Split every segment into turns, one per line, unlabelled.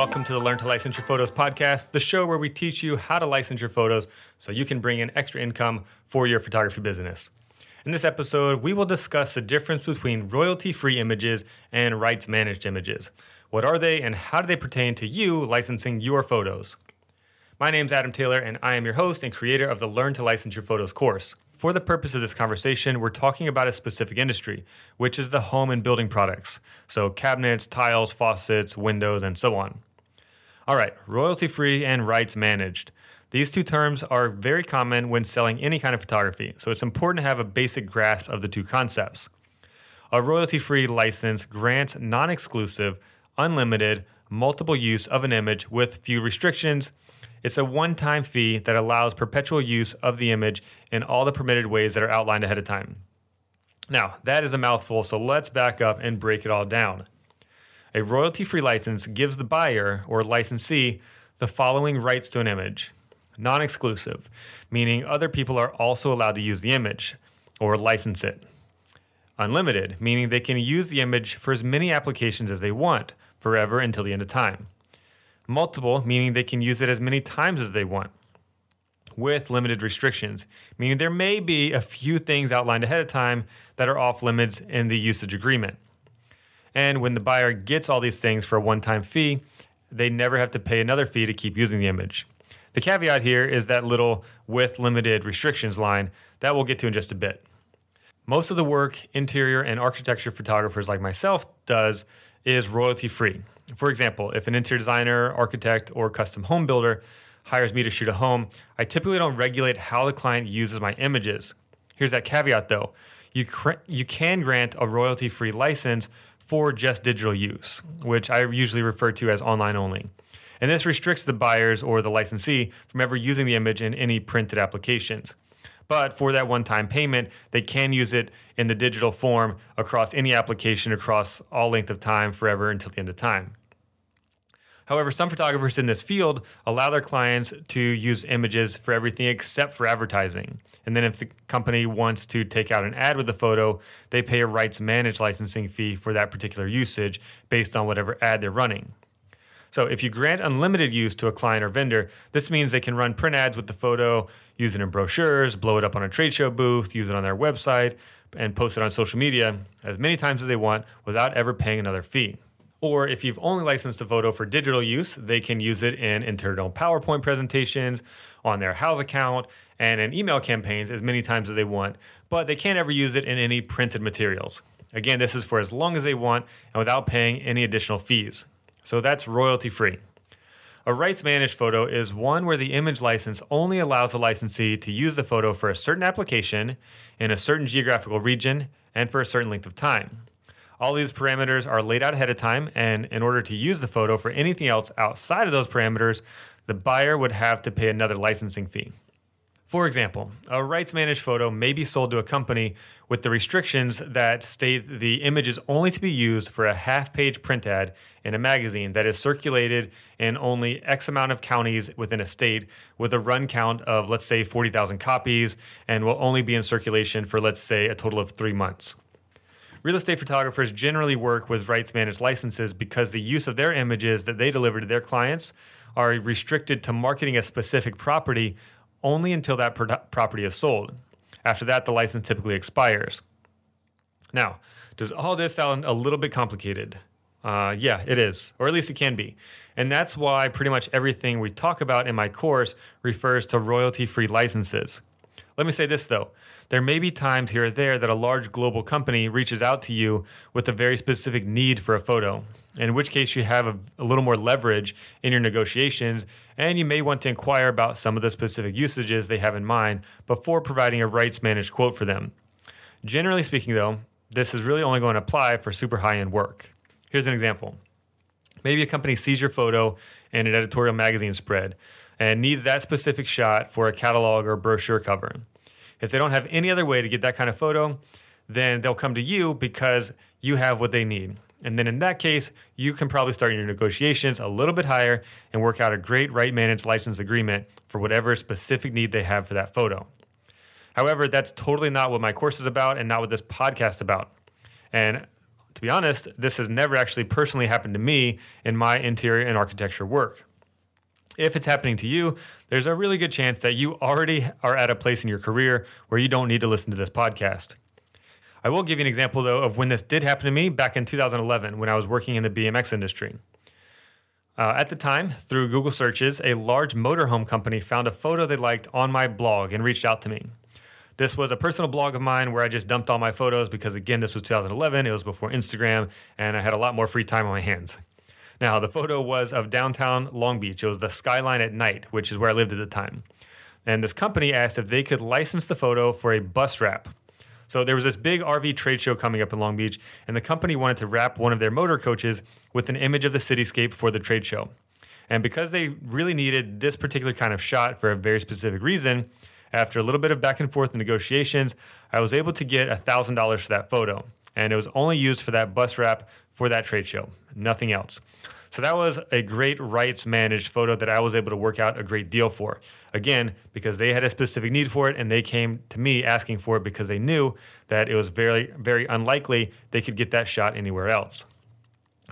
welcome to the Learn to License Your Photos podcast, the show where we teach you how to license your photos so you can bring in extra income for your photography business. In this episode, we will discuss the difference between royalty free images and rights managed images. What are they and how do they pertain to you licensing your photos? My name is Adam Taylor, and I am your host and creator of the Learn to License Your Photos course. For the purpose of this conversation, we're talking about a specific industry, which is the home and building products. So, cabinets, tiles, faucets, windows, and so on. All right, royalty free and rights managed. These two terms are very common when selling any kind of photography, so it's important to have a basic grasp of the two concepts. A royalty free license grants non exclusive, unlimited, multiple use of an image with few restrictions it's a one time fee that allows perpetual use of the image in all the permitted ways that are outlined ahead of time. Now, that is a mouthful, so let's back up and break it all down. A royalty free license gives the buyer or licensee the following rights to an image non exclusive, meaning other people are also allowed to use the image or license it. Unlimited, meaning they can use the image for as many applications as they want, forever until the end of time. Multiple, meaning they can use it as many times as they want. With limited restrictions, meaning there may be a few things outlined ahead of time that are off limits in the usage agreement. And when the buyer gets all these things for a one time fee, they never have to pay another fee to keep using the image. The caveat here is that little with limited restrictions line that we'll get to in just a bit. Most of the work interior and architecture photographers like myself does is royalty free. For example, if an interior designer, architect, or custom home builder hires me to shoot a home, I typically don't regulate how the client uses my images. Here's that caveat though you, cr- you can grant a royalty free license for just digital use, which I usually refer to as online only. And this restricts the buyers or the licensee from ever using the image in any printed applications. But for that one time payment, they can use it in the digital form across any application across all length of time forever until the end of time. However, some photographers in this field allow their clients to use images for everything except for advertising. And then if the company wants to take out an ad with the photo, they pay a rights managed licensing fee for that particular usage based on whatever ad they're running. So if you grant unlimited use to a client or vendor, this means they can run print ads with the photo, use it in brochures, blow it up on a trade show booth, use it on their website, and post it on social media as many times as they want without ever paying another fee. Or if you've only licensed a photo for digital use, they can use it in internal PowerPoint presentations, on their Houzz account, and in email campaigns as many times as they want, but they can't ever use it in any printed materials. Again, this is for as long as they want and without paying any additional fees. So that's royalty free. A rights managed photo is one where the image license only allows the licensee to use the photo for a certain application in a certain geographical region and for a certain length of time. All these parameters are laid out ahead of time, and in order to use the photo for anything else outside of those parameters, the buyer would have to pay another licensing fee. For example, a rights managed photo may be sold to a company with the restrictions that state the image is only to be used for a half page print ad in a magazine that is circulated in only X amount of counties within a state with a run count of, let's say, 40,000 copies and will only be in circulation for, let's say, a total of three months. Real estate photographers generally work with rights managed licenses because the use of their images that they deliver to their clients are restricted to marketing a specific property only until that pro- property is sold. After that, the license typically expires. Now, does all this sound a little bit complicated? Uh, yeah, it is, or at least it can be. And that's why pretty much everything we talk about in my course refers to royalty free licenses. Let me say this though there may be times here or there that a large global company reaches out to you with a very specific need for a photo, in which case you have a, a, little more leverage in your negotiations, and you may want to inquire about some of the specific usages they have in mind before providing a rights managed quote for them. Generally speaking, though, this is really only going to apply for super high end work. Here's an example. Maybe a company sees your photo in an editorial magazine spread and needs that specific shot for a catalog or brochure cover. If they don't have any other way to get that kind of photo, then they'll come to you because you have what they need. And then in that case, you can probably start your negotiations a little bit higher and work out a great right managed license agreement for whatever specific need they have for that photo. However, that's totally not what my course is about and not what this podcast is about. And to be honest, this has never actually personally happened to me in my interior and architecture work. If it's happening to you, there's a really good chance that you already are at a place in your career where you don't need to listen to this podcast. I will give you an example, though, of when this did happen to me back in 2011 when I was working in the BMX industry. Uh, at the time, through Google searches, a large motorhome company found a photo they liked on my blog and reached out to me. This was a personal blog of mine where I just dumped all my photos because, again, this was 2011. It was before Instagram, and I had a lot more free time on my hands. Now, the photo was of downtown Long Beach. It was the skyline at night, which is where I lived at the time. And this company asked if they could license the photo for a bus wrap. So there was this big RV trade show coming up in Long Beach, and the company wanted to wrap one of their motor coaches with an image of the cityscape for the trade show. And because they really needed this particular kind of shot for a very specific reason, after a little bit of back and forth negotiations, I was able to get $1,000 for that photo. And it was only used for that bus wrap for that trade show, nothing else. So that was a great rights managed photo that I was able to work out a great deal for. Again, because they had a specific need for it and they came to me asking for it because they knew that it was very, very unlikely they could get that shot anywhere else.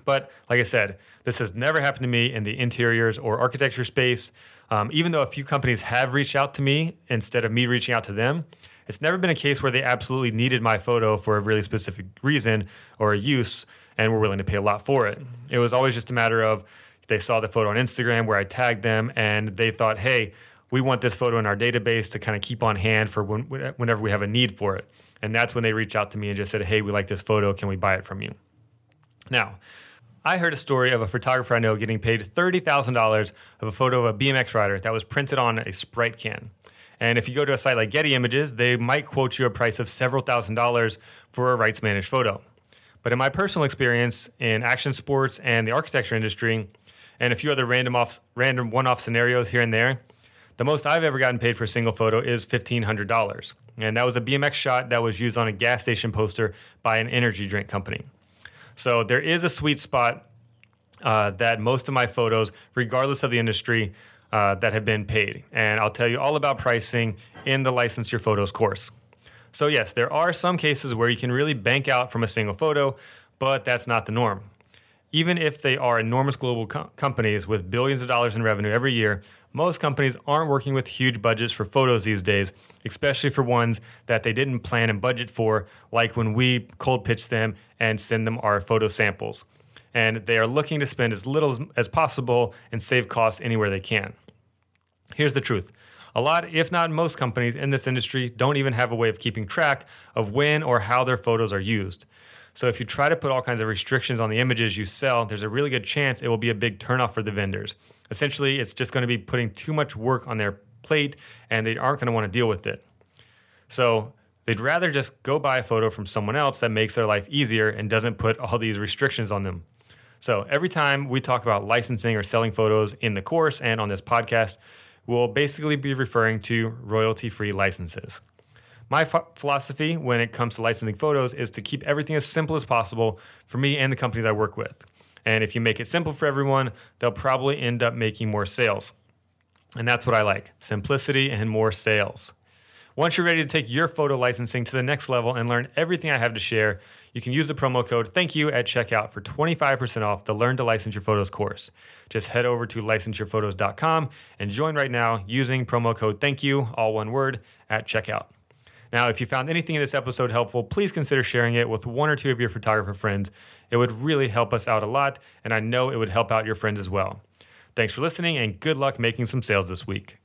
But like I said, this has never happened to me in the interiors or architecture space. Um, even though a few companies have reached out to me instead of me reaching out to them, it's never been a case where they absolutely needed my photo for a really specific reason or a use and were willing to pay a lot for it. It was always just a matter of they saw the photo on Instagram where I tagged them and they thought, hey, we want this photo in our database to kind of keep on hand for when, whenever we have a need for it. And that's when they reached out to me and just said, hey, we like this photo. Can we buy it from you? Now, I heard a story of a photographer I know getting paid $30,000 of a photo of a BMX rider that was printed on a Sprite can. And if you go to a site like Getty Images, they might quote you a price of several thousand dollars for a rights managed photo. But in my personal experience in action sports and the architecture industry, and a few other random off, random one-off scenarios here and there, the most I've ever gotten paid for a single photo is $1,500. And that was a BMX shot that was used on a gas station poster by an energy drink company. So there is a sweet spot uh, that most of my photos, regardless of the industry, uh, that have been paid. And I'll tell you all about pricing in the License Your Photos course. So, yes, there are some cases where you can really bank out from a single photo, but that's not the norm. Even if they are enormous global co- companies with billions of dollars in revenue every year, most companies aren't working with huge budgets for photos these days, especially for ones that they didn't plan and budget for, like when we cold pitch them and send them our photo samples. And they are looking to spend as little as possible and save costs anywhere they can. Here's the truth a lot, if not most companies in this industry don't even have a way of keeping track of when or how their photos are used. So if you try to put all kinds of restrictions on the images you sell, there's a really good chance it will be a big turnoff for the vendors. Essentially, it's just going to be putting too much work on their plate and they aren't going to want to deal with it. So they'd rather just go buy a photo from someone else that makes their life easier and doesn't put all these restrictions on them. So every time we talk about licensing or selling photos in the course and on this podcast, we'll basically be referring to royalty free licenses. My philosophy when it comes to licensing photos is to keep everything as simple as possible for me and the companies I work with. And if you make it simple for everyone, they'll probably end up making more sales. And that's what I like simplicity and more sales. Once you're ready to take your photo licensing to the next level and learn everything I have to share, you can use the promo code thank you at checkout for 25% off the Learn to License Your Photos course. Just head over to licenseyourphotos.com and join right now using promo code thank you, all one word, at checkout. Now, if you found anything in this episode helpful, please consider sharing it with one or two of your photographer friends. It would really help us out a lot, and I know it would help out your friends as well. Thanks for listening, and good luck making some sales this week.